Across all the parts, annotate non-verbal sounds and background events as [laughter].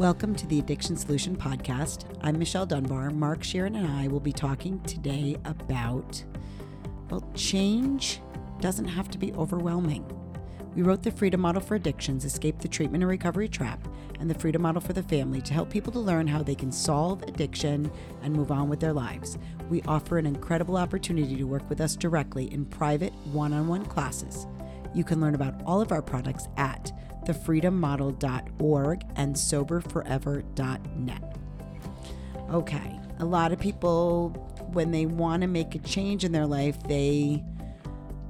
Welcome to the Addiction Solution Podcast. I'm Michelle Dunbar. Mark Scheeren and I will be talking today about, well, change doesn't have to be overwhelming. We wrote the Freedom Model for Addictions, Escape the Treatment and Recovery Trap, and the Freedom Model for the Family to help people to learn how they can solve addiction and move on with their lives. We offer an incredible opportunity to work with us directly in private one on one classes. You can learn about all of our products at thefreedommodel.org and soberforever.net. Okay, a lot of people, when they want to make a change in their life, they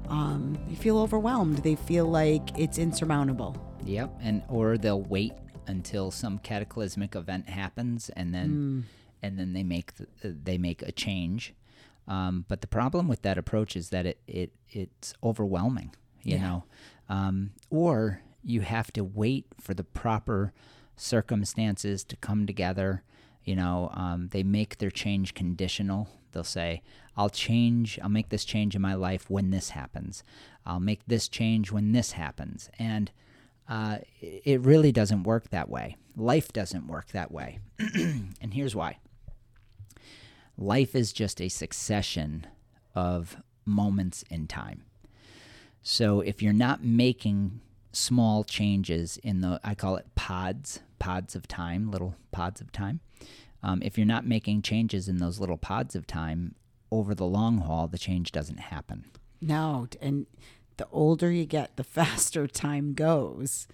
um, they feel overwhelmed. They feel like it's insurmountable. Yep, and or they'll wait until some cataclysmic event happens, and then mm. and then they make the, they make a change. Um, but the problem with that approach is that it, it it's overwhelming, you yeah. know, um, or you have to wait for the proper circumstances to come together. You know, um, they make their change conditional. They'll say, I'll change, I'll make this change in my life when this happens. I'll make this change when this happens. And uh, it really doesn't work that way. Life doesn't work that way. [clears throat] and here's why life is just a succession of moments in time. So if you're not making small changes in the, I call it pods, pods of time, little pods of time. Um, if you're not making changes in those little pods of time over the long haul, the change doesn't happen. No, and the older you get, the [laughs] faster time goes.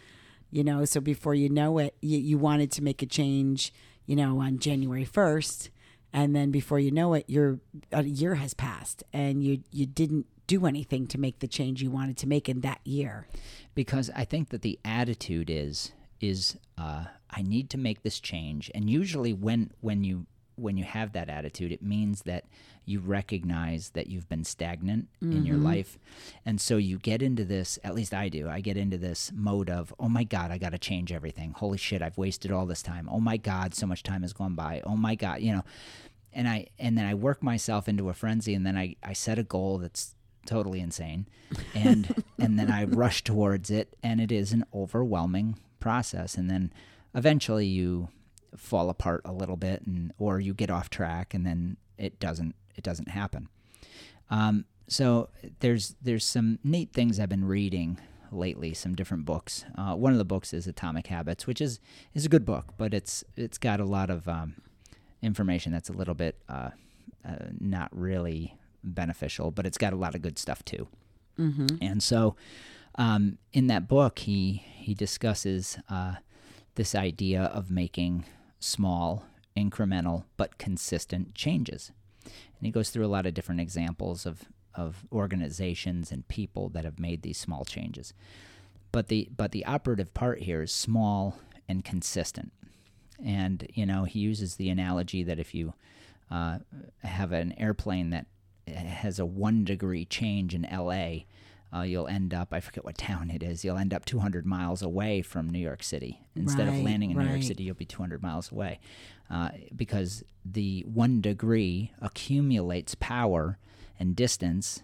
You know, so before you know it, you, you wanted to make a change, you know, on January 1st. And then before you know it, your a year has passed and you, you didn't do anything to make the change you wanted to make in that year. Because I think that the attitude is is uh, I need to make this change, and usually when when you when you have that attitude, it means that you recognize that you've been stagnant mm-hmm. in your mm-hmm. life. And so you get into this, at least I do, I get into this mode of, oh my God, I got to change everything. Holy shit, I've wasted all this time. Oh my God, so much time has gone by. Oh my God, you know. And I and then I work myself into a frenzy and then I, I set a goal that's totally insane. And [laughs] and then I rush towards it and it is an overwhelming process and then eventually you fall apart a little bit and or you get off track and then it doesn't it doesn't happen. Um, so there's there's some neat things I've been reading lately, some different books. Uh, one of the books is Atomic Habits, which is is a good book, but it's it's got a lot of um, information that's a little bit uh, uh, not really beneficial, but it's got a lot of good stuff too. Mm-hmm. And so, um, in that book, he he discusses uh, this idea of making small, incremental, but consistent changes, and he goes through a lot of different examples of of organizations and people that have made these small changes. But the but the operative part here is small and consistent. And you know, he uses the analogy that if you uh, have an airplane that has a one degree change in LA, uh, you'll end up, I forget what town it is, you'll end up 200 miles away from New York City. Instead right, of landing in right. New York City, you'll be 200 miles away. Uh, because the one degree accumulates power and distance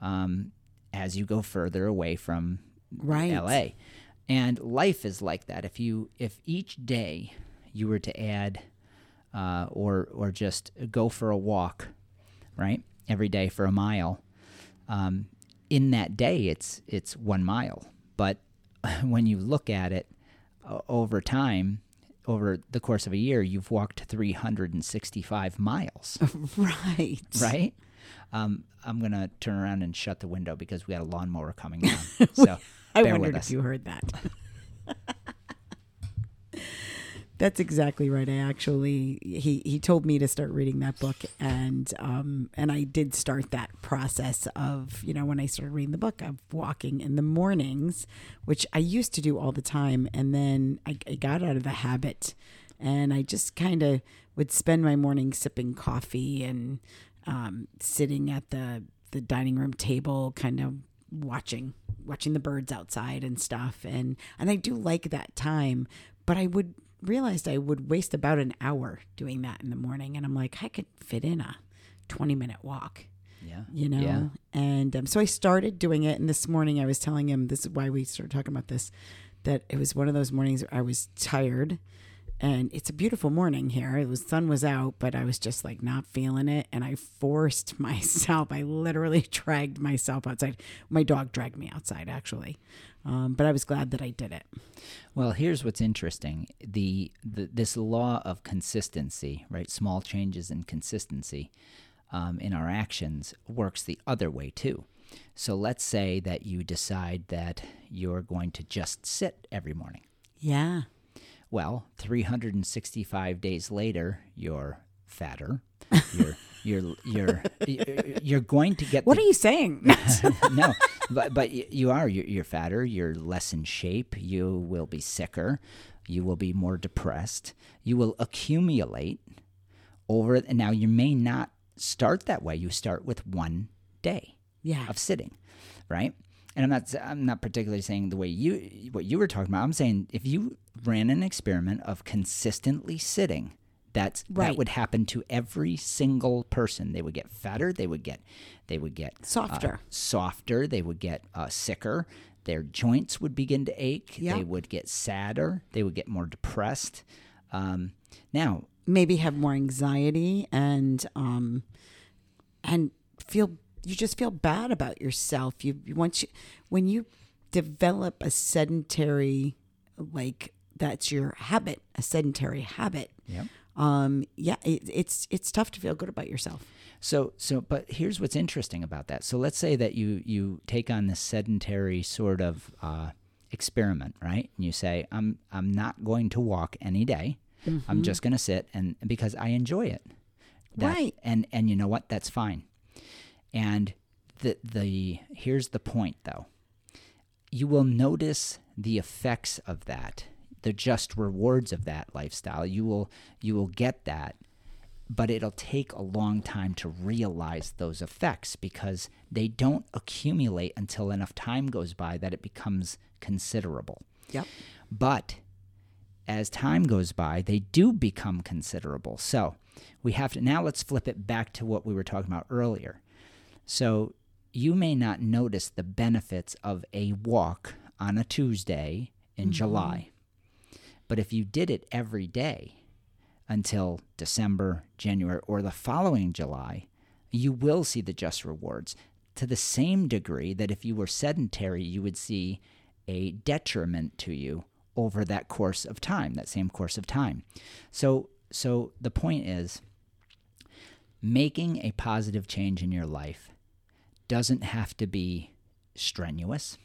um, as you go further away from right. LA. And life is like that. If you, if each day you were to add uh, or, or just go for a walk, right? Every day for a mile. Um, in that day, it's it's one mile. But [laughs] when you look at it uh, over time, over the course of a year, you've walked 365 miles. [laughs] right. Right. Um, I'm gonna turn around and shut the window because we got a lawnmower coming [laughs] down. So I wondered if you heard that. That's exactly right. I actually he he told me to start reading that book, and um and I did start that process of you know when I started reading the book of walking in the mornings, which I used to do all the time, and then I, I got out of the habit, and I just kind of would spend my morning sipping coffee and um, sitting at the the dining room table, kind of watching watching the birds outside and stuff, and and I do like that time, but I would realized I would waste about an hour doing that in the morning. And I'm like, I could fit in a 20 minute walk. Yeah. You know? Yeah. And um, so I started doing it. And this morning I was telling him, this is why we started talking about this, that it was one of those mornings I was tired and it's a beautiful morning here. Was sun was out, but I was just like not feeling it, and I forced [laughs] myself. I literally dragged myself outside. My dog dragged me outside, actually, um, but I was glad that I did it. Well, here's what's interesting: the, the this law of consistency, right? Small changes in consistency um, in our actions works the other way too. So let's say that you decide that you're going to just sit every morning. Yeah. Well, 365 days later, you're fatter. [laughs] You're you're you're you're going to get. What the, are you saying? [laughs] no, but but you are you're, you're fatter. You're less in shape. You will be sicker. You will be more depressed. You will accumulate over. And now you may not start that way. You start with one day yeah. of sitting, right? And I'm not I'm not particularly saying the way you what you were talking about. I'm saying if you ran an experiment of consistently sitting, that's Right. that would happen to every single person. They would get fatter. They would get they would get uh, Softer. softer. They would get uh, sicker. Their joints would begin to ache. Yeah. They would get sadder. They would get more depressed. Um, now, Maybe have more anxiety and um, and feel you just feel bad about yourself. You, you once you when you develop a sedentary like that's your habit, a sedentary habit. Yep. Um, yeah, it, it's it's tough to feel good about yourself. So so but here's what's interesting about that. So let's say that you you take on this sedentary sort of uh, experiment, right? And you say I'm I'm not going to walk any day. I'm just going to sit and because I enjoy it. Right. And and you know what? That's fine. And the the here's the point though. You will notice the effects of that, the just rewards of that lifestyle. You will you will get that but it'll take a long time to realize those effects because they don't accumulate until enough time goes by that it becomes considerable. Yep. But as time goes by, they do become considerable. So we have to now let's flip it back to what we were talking about earlier. So you may not notice the benefits of a walk on a Tuesday in mm-hmm. July. But if you did it every day until December, January, or the following July, you will see the just rewards to the same degree that if you were sedentary, you would see a detriment to you over that course of time, that same course of time. So, so the point is making a positive change in your life doesn't have to be strenuous.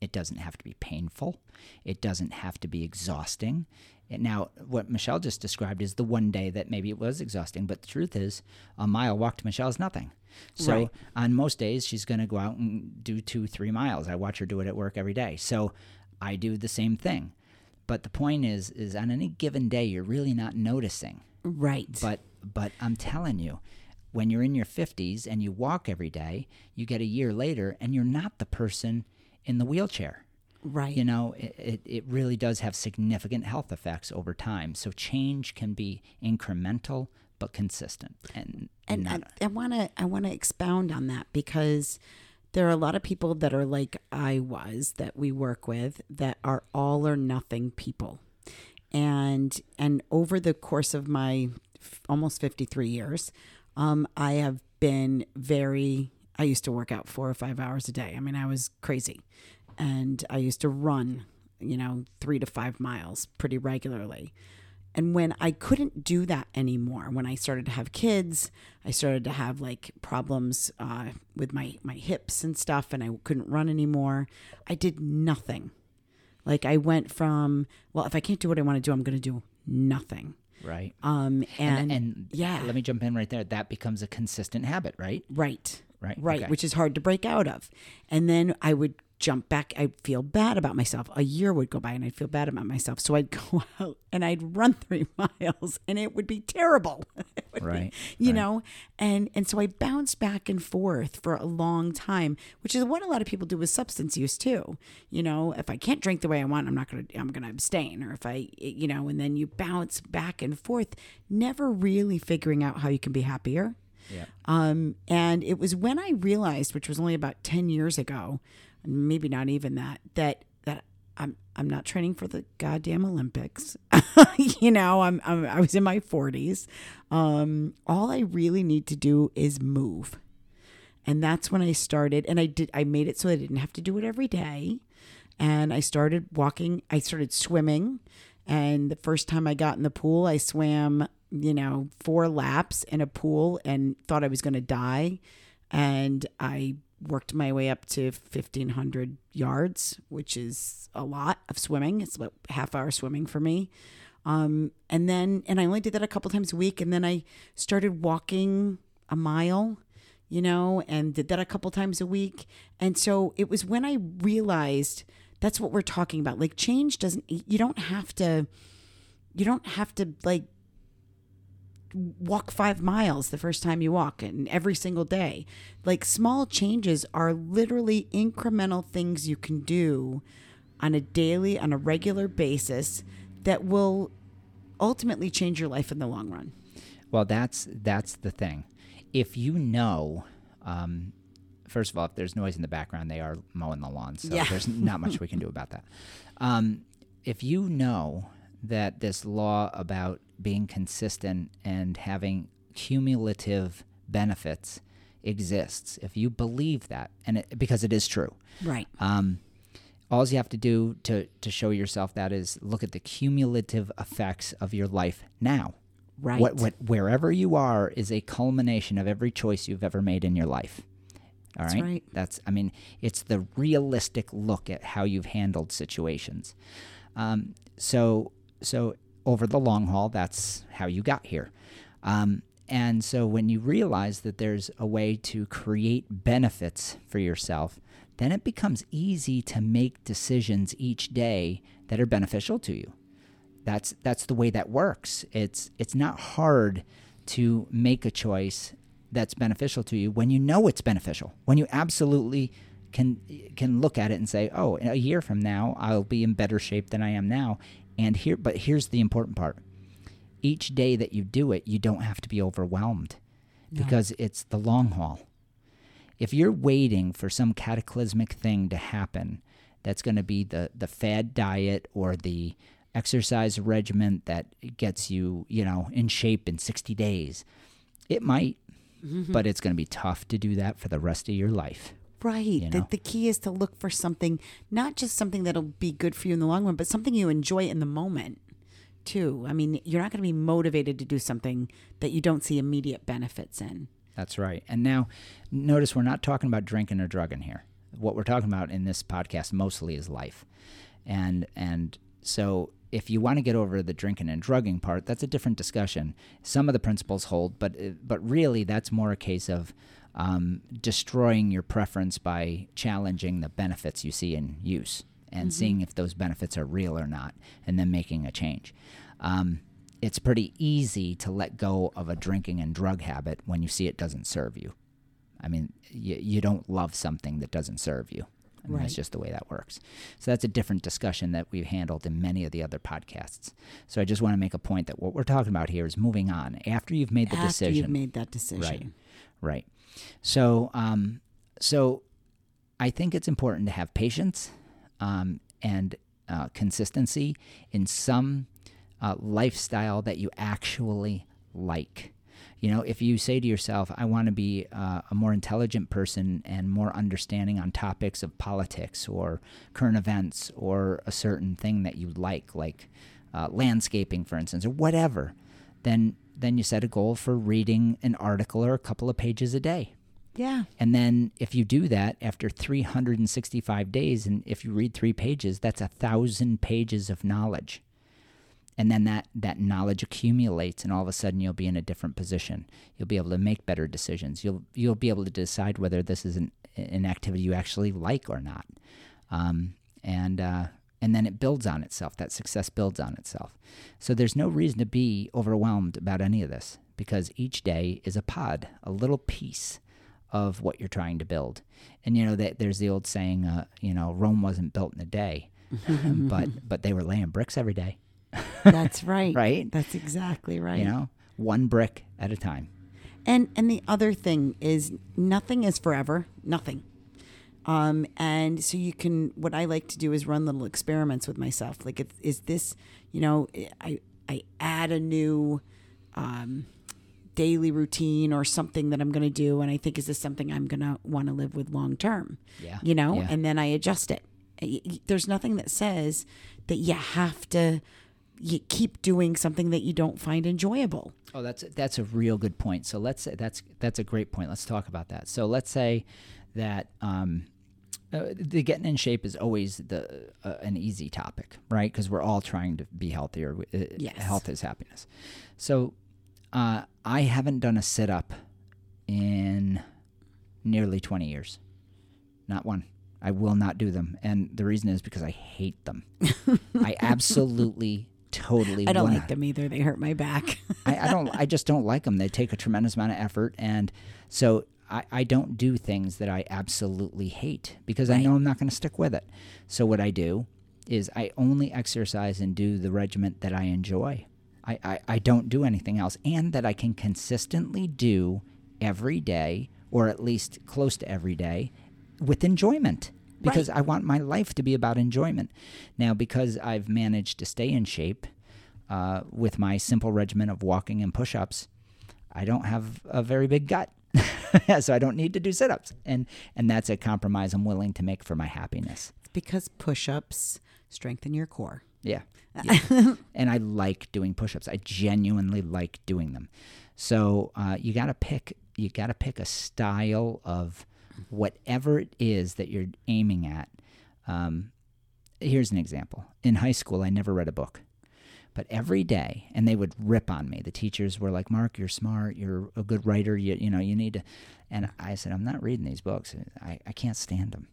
It doesn't have to be painful. It doesn't have to be exhausting. And now, what Michelle just described is the one day that maybe it was exhausting, but the truth is, a mile walk to Michelle is nothing. So, Right. on most days, she's going to go out and do two, three miles. I watch her do it at work every day. So, I do the same thing. But the point is, is on any given day, you're really not noticing. Right. But but I'm telling you, when you're in your 50s and you walk every day, you get a year later and you're not the person in the wheelchair. right. You know, it, it, it really does have significant health effects over time. So change can be incremental but consistent. And, and I want to I want to expound on that because there are a lot of people that are like I was that we work with that are all or nothing people. And and over the course of my f- almost 53 years, um, I have been very I used to work out 4 or 5 hours a day. I mean, I was crazy. And I used to run, you know, 3 to 5 miles pretty regularly. And when I couldn't do that anymore, when I started to have kids, I started to have like problems uh, with my, my hips and stuff, and I couldn't run anymore. I did nothing. Like I went from, well, if I can't do what I want to do, I'm going to do nothing. Right. Um, and, And, and yeah, let me jump in right there. That becomes a consistent habit, right? right, Right. right, Okay. which is hard to break out of. And then I would jump back. I'd feel bad about myself. A year would go by and I'd feel bad about myself. So I'd [laughs] go out and I'd run three [laughs] miles and it would be terrible. [laughs] Would be- Right, you right. know? And and so I bounced back and forth for a long time, which is what a lot of people do with substance use too. You know, if I can't drink the way I want, I'm not gonna I'm gonna abstain. Or if I you know, and then you bounce back and forth, never really figuring out how you can be happier. Yeah. Um, and it was when I realized, which was only about 10 years ago, maybe not even that, that, that I'm, I'm not training for the goddamn Olympics. [laughs] you know, I'm, I'm I was in my 40s. Um, all I really need to do is move. And that's when I started and I did I made it so I didn't have to do it every day. And I started walking, I started swimming. And the first time I got in the pool, I swam, you know, four laps in a pool and thought I was going to die. And I worked my way up to 1500 yards, which is a lot of swimming. It's about half hour swimming for me. Um, and then, and I only did that a couple times a week. And then I started walking a mile, you know, and did that a couple times a week. And so it was when I realized that's what we're talking about. Like change doesn't, you don't have to, you don't have to like walk five miles the first time you walk and every single day. Like small changes are literally incremental things you can do on a daily, on a regular basis that will ultimately change your life in the long run. Well, that's that's the thing. If you know, um, first of all, if there's noise in the background, they are mowing the lawn, so Yeah. there's not much we can do about that. [laughs] Um, if you know that this law about being consistent and having cumulative benefits exists, if you believe that, and it, because it is true, Right. um, all you have to do to, to show yourself that is look at the cumulative effects of your life now. Right. What, what, wherever you are is a culmination of every choice you've ever made in your life. All That's right? right. That's, I mean, it's the realistic look at how you've handled situations. Um, so, so over the long haul, that's how you got here. Um, and so when you realize that there's a way to create benefits for yourself, then it becomes easy to make decisions each day that are beneficial to you. That's that's the way that works. It's it's not hard to make a choice that's beneficial to you when you know it's beneficial. When you absolutely can can look at it and say, "Oh, a year from now, I'll be in better shape than I am now." And here but here's the important part. Each day that you do it, you don't have to be overwhelmed because it's the long haul. If you're waiting for some cataclysmic thing to happen, that's going to be the the fad diet or the exercise regimen that gets you, you know, in shape in 60 days. It might, mm-hmm. but it's going to be tough to do that for the rest of your life. Right. know? The, the key is to look for something, not just something that'll be good for you in the long run, but something you enjoy in the moment, too. I mean, you're not going to be motivated to do something that you don't see immediate benefits in. That's right. And now, notice we're not talking about drinking or drugging here. What we're talking about in this podcast mostly is life, and and so if you want to get over the drinking and drugging part, that's a different discussion. Some of the principles hold, but but really that's more a case of um, destroying your preference by challenging the benefits you see in use and seeing if those benefits are real or not, and then making a change. Um, it's pretty easy to let go of a drinking and drug habit when you see it doesn't serve you. I mean, you, you don't love something that doesn't serve you. I mean, That's just the way that works. So that's a different discussion that we've handled in many of the other podcasts. So I just want to make a point that what we're talking about here is moving on after you've made the After decision. After you've made that decision. Right. Right. So, um, so I think it's important to have patience um, and uh, consistency in some uh, lifestyle that you actually like. You know, if you say to yourself, I want to be uh, a more intelligent person and more understanding on topics of politics or current events or a certain thing that you like, like uh, landscaping, for instance, or whatever, then then you set a goal for reading an article or a couple of pages a day. Yeah. And then if you do that after 365 days, and if you read three pages, that's a thousand pages of knowledge. And then that, that knowledge accumulates, and all of a sudden you'll be in a different position. You'll be able to make better decisions. You'll you'll be able to decide whether this is an, an activity you actually like or not. Um, and uh, and then it builds on itself. That success builds on itself. So there's no reason to be overwhelmed about any of this because each day is a pod, a little piece of what you're trying to build. And you know that there's the old saying, uh, you know, Rome wasn't built in a day, [laughs] but but they were laying bricks every day, That's [laughs] right. right? That's exactly right. You know, one brick at a time. And and the other thing is nothing is forever. Nothing. Um, and so you can, what I like to do is run little experiments with myself. Like, if, is this, you know, I, I add a new, um, daily routine or something that I'm going to do. And I think, is this something I'm going to want to live with long term? Yeah. You know, Yeah. and then I adjust it. There's nothing that says that you have to you keep doing something that you don't find enjoyable. Oh, that's that's a real good point. So let's say that's that's a great point. Let's talk about that. So let's say that um, uh, the getting in shape is always the uh, an easy topic, right? Because we're all trying to be healthier. Uh, Yes. Health is happiness. So uh, I haven't done a sit up in nearly twenty years. Not one. I will not do them, and the reason is because I hate them. I [laughs] absolutely, totally. I don't wanna- like them either. They hurt my back. I, I don't. I just don't like them. They take a tremendous amount of effort, and so I, I don't do things that I absolutely hate because I know I'm not going to stick with it. So what I do is I only exercise and do the regiment that I enjoy. I, I, I don't do anything else, and that I can consistently do every day, or at least close to every day, with enjoyment. Because I want my life to be about enjoyment. Now, because I've managed to stay in shape, uh, with my simple regimen of walking and push-ups, I don't have a very big gut, [laughs] so I don't need to do sit-ups, and and that's a compromise I'm willing to make for my happiness. It's because push-ups strengthen your core. Yeah, yeah. [laughs] and I like doing push-ups. I genuinely like doing them. So uh, you got to pick. You got to pick a style of whatever it is that you're aiming at. Um, here's an example. In high school, I never read a book. But every day, and they would rip on me. The teachers were like, "Mark, you're smart. You're a good writer. You, you know, you need to." And I said, "I'm not reading these books. I, I can't stand them."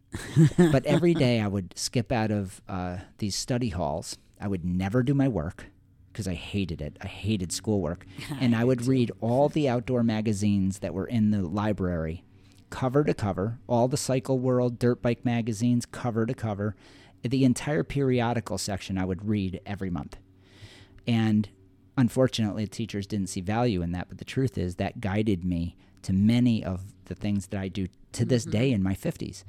[laughs] but every day, I would skip out of uh, these study halls. I would never do my work because I hated it. I hated schoolwork, [laughs] and I would read all the outdoor magazines that were in the library, cover to cover. All the Cycle World, Dirt Bike magazines, cover to cover. The entire periodical section I would read every month. And unfortunately, teachers didn't see value in that. But the truth is, that guided me to many of the things that I do to this day in my 50s.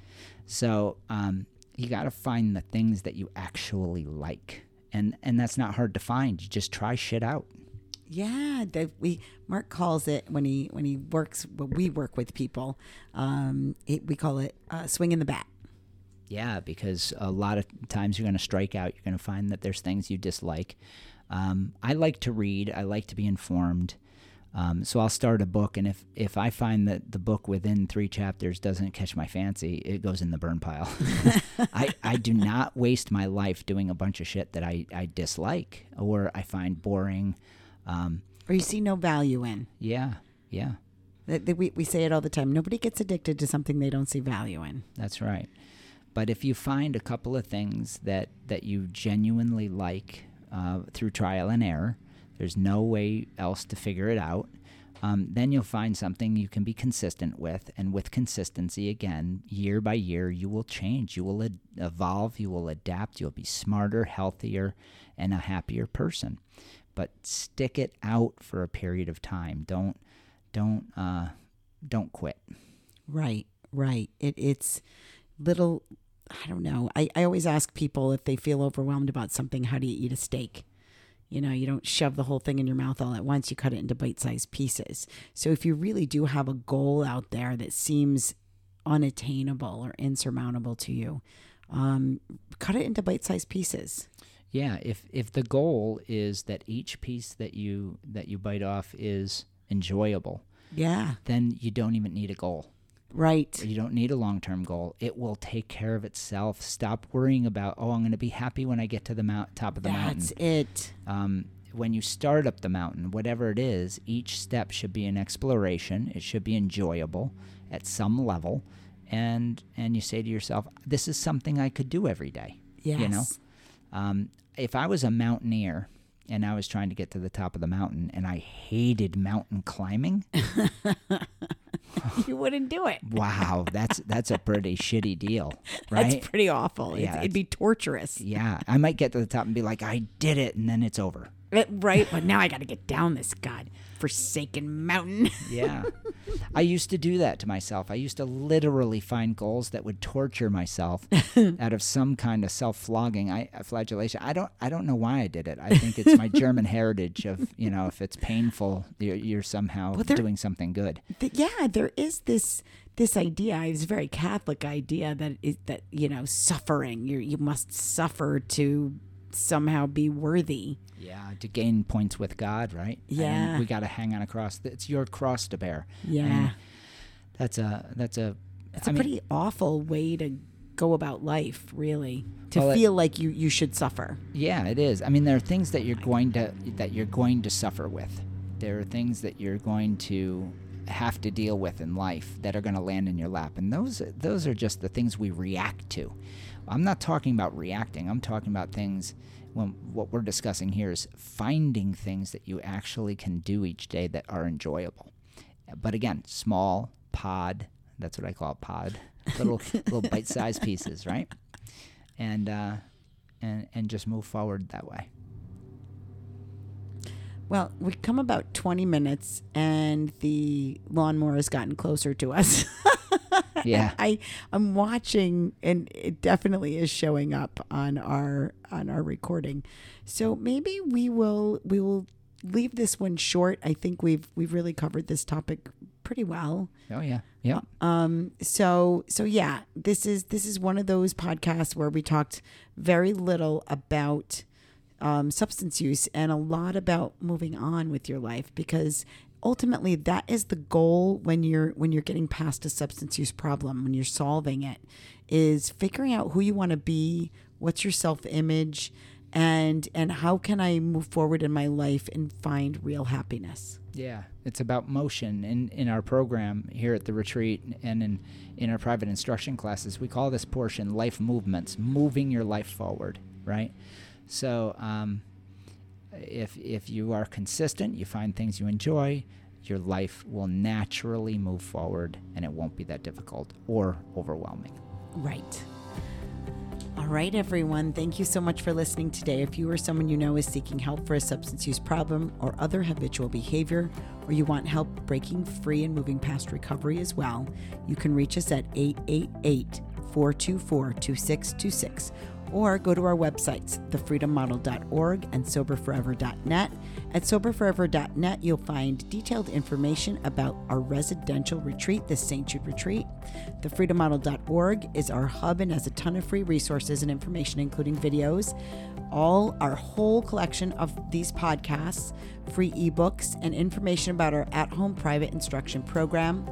So um, you got to find the things that you actually like. And, and that's not hard to find. You just try shit out. Yeah, that we Mark calls it when he when he works when we work with people. Um, it, we call it uh, swinging the bat. Yeah, because a lot of times you're going to strike out. You're going to find that there's things you dislike. Um, I like to read. I like to be informed. Um, so I'll start a book, and if if I find that the book within three chapters doesn't catch my fancy, it goes in the burn pile. [laughs] I I do not waste my life doing a bunch of shit that I I dislike or I find boring. Um, Or you see no value in. yeah, yeah, That, that we, we say it all the time. Nobody gets addicted to something they don't see value in. That's right. But if you find a couple of things that, that you genuinely like uh, through trial and error, there's no way else to figure it out. Um, then you'll find something you can be consistent with, and with consistency, again, year by year, you will change. You will ad- evolve. You will adapt. You'll be smarter, healthier, and a happier person. But stick it out for a period of time. Don't don't uh, don't quit. Right, right. It, it's little, I don't know. I, I always ask people if they feel overwhelmed about something, how do you eat a steak? You know, you don't shove the whole thing in your mouth all at once, you cut it into bite sized pieces. So if you really do have a goal out there that seems unattainable or insurmountable to you, um, cut it into bite sized pieces. Yeah, if if the goal is that each piece that you that you bite off is enjoyable, Yeah, then you don't even need a goal. Right. You don't need a long-term goal. It will take care of itself. Stop worrying about, oh, I'm going to be happy when I get to the mount, top of the That's mountain. That's it. Um, when you start up the mountain, whatever it is, each step should be an exploration. It should be enjoyable at some level, and and you say to yourself, this is something I could do every day. Yes. You know, um, if I was a mountaineer and I was trying to get to the top of the mountain and I hated mountain climbing, [laughs] you wouldn't do it. wow, that's that's a pretty shitty deal, right? That's pretty awful. Yeah, It's, it'd be torturous. yeah, I might get to the top and be like, I did it, and then it's over. Uh, Right, but now I got to get down this god forsaken mountain. [laughs] Yeah. I used to do that to myself. I used to literally find goals that would torture myself [laughs] out of some kind of self-flogging, I flagellation. I don't I don't know why I did it. I think it's my German [laughs] heritage of, you know, if it's painful, you're, you're somehow Well, there- doing something good. Th- yeah, there is this this idea. It's a very Catholic idea that is that you know suffering. You you must suffer to somehow be worthy. Yeah, to gain points with God, right? Yeah. And we got to hang on a cross. It's your cross to bear. Yeah, And that's a that's a it's I a mean, pretty awful way to go about life. Really, to Well, it- feel like you you should suffer. Yeah, it is. I mean, there are things that you're going to that you're going to suffer with. There are things that you're going to have to deal with in life that are going to land in your lap, and those those are just the things we react to. I'm not talking about reacting. I'm talking about things. When what we're discussing here is finding things that you actually can do each day that are enjoyable. But again, small pod. That's what I call a pod. [laughs] Little little bite-sized pieces, right? And uh, and and just move forward that way. Well, we come about 20 minutes and the lawnmower has gotten closer to us. [laughs] Yeah. I I'm watching and it definitely is showing up on our on our recording. So maybe we will we will leave this one short. I think we've we've really covered this topic pretty well. Oh yeah. Yeah. Um so so yeah, this is this is one of those podcasts where we talked very little about um, substance use and a lot about moving on with your life because ultimately that is the goal when you're when you're getting past a substance use problem when you're solving it is figuring out who you want to be what's your self-image and and how can i move forward in my life and find real happiness Yeah. It's about motion in in our program here at the retreat and in in our private instruction classes. We call this portion life movements, moving your life forward, right? So, um, if if you are consistent, you find things you enjoy, your life will naturally move forward and it won't be that difficult or overwhelming. Right. All right, everyone. Thank you so much for listening today. If you or someone you know is seeking help for a substance use problem or other habitual behavior, or you want help breaking free and moving past recovery as well, you can reach us at 888 424 2626 or go to our websites, thefreedommodel.org and soberforever.net. At soberforever.net, you'll find detailed information about our residential retreat, the St. Jude retreat. Thefreedommodel.org is our hub and has a ton of free resources and information, including videos, all our whole collection of these podcasts, free ebooks, and information about our at home private instruction program.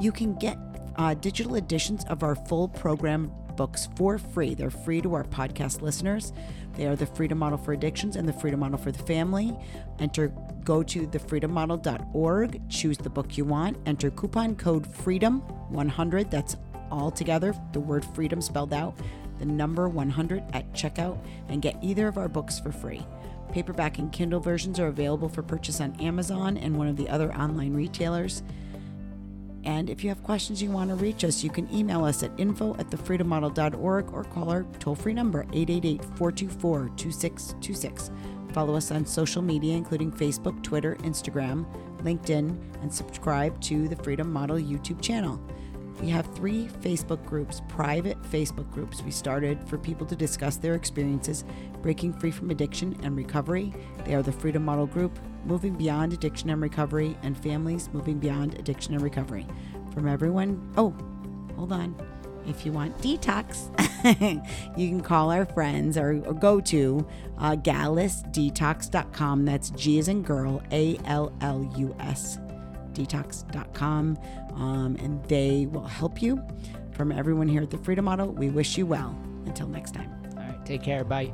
You can get uh, digital editions of our full program books for free. They're free to our podcast listeners. They are the Freedom Model for Addictions and the Freedom Model for the Family. Enter, go to thefreedommodel.org, choose the book you want, enter coupon code FREEDOM100. That's all together, the word freedom spelled out, the number 100 at checkout, and get either of our books for free. Paperback and Kindle versions are available for purchase on Amazon and one of the other online retailers. And if you have questions you want to reach us, you can email us at info at thefreedommodel.org or call our toll free number 888 424 2626. Follow us on social media, including Facebook, Twitter, Instagram, LinkedIn, and subscribe to the Freedom Model YouTube channel. We have three Facebook groups, private Facebook groups we started for people to discuss their experiences breaking free from addiction and recovery. They are the Freedom Model Group, Moving Beyond Addiction and Recovery, and Families Moving Beyond Addiction and Recovery. From everyone, oh, hold on. If you want detox, [laughs] you can call our friends or, or go to uh, gallusdetox.com. That's G as in girl, A L L U S detox.com um, and they will help you. From everyone here at the Freedom Model, we wish you well. Until next time. All right. Take care. Bye.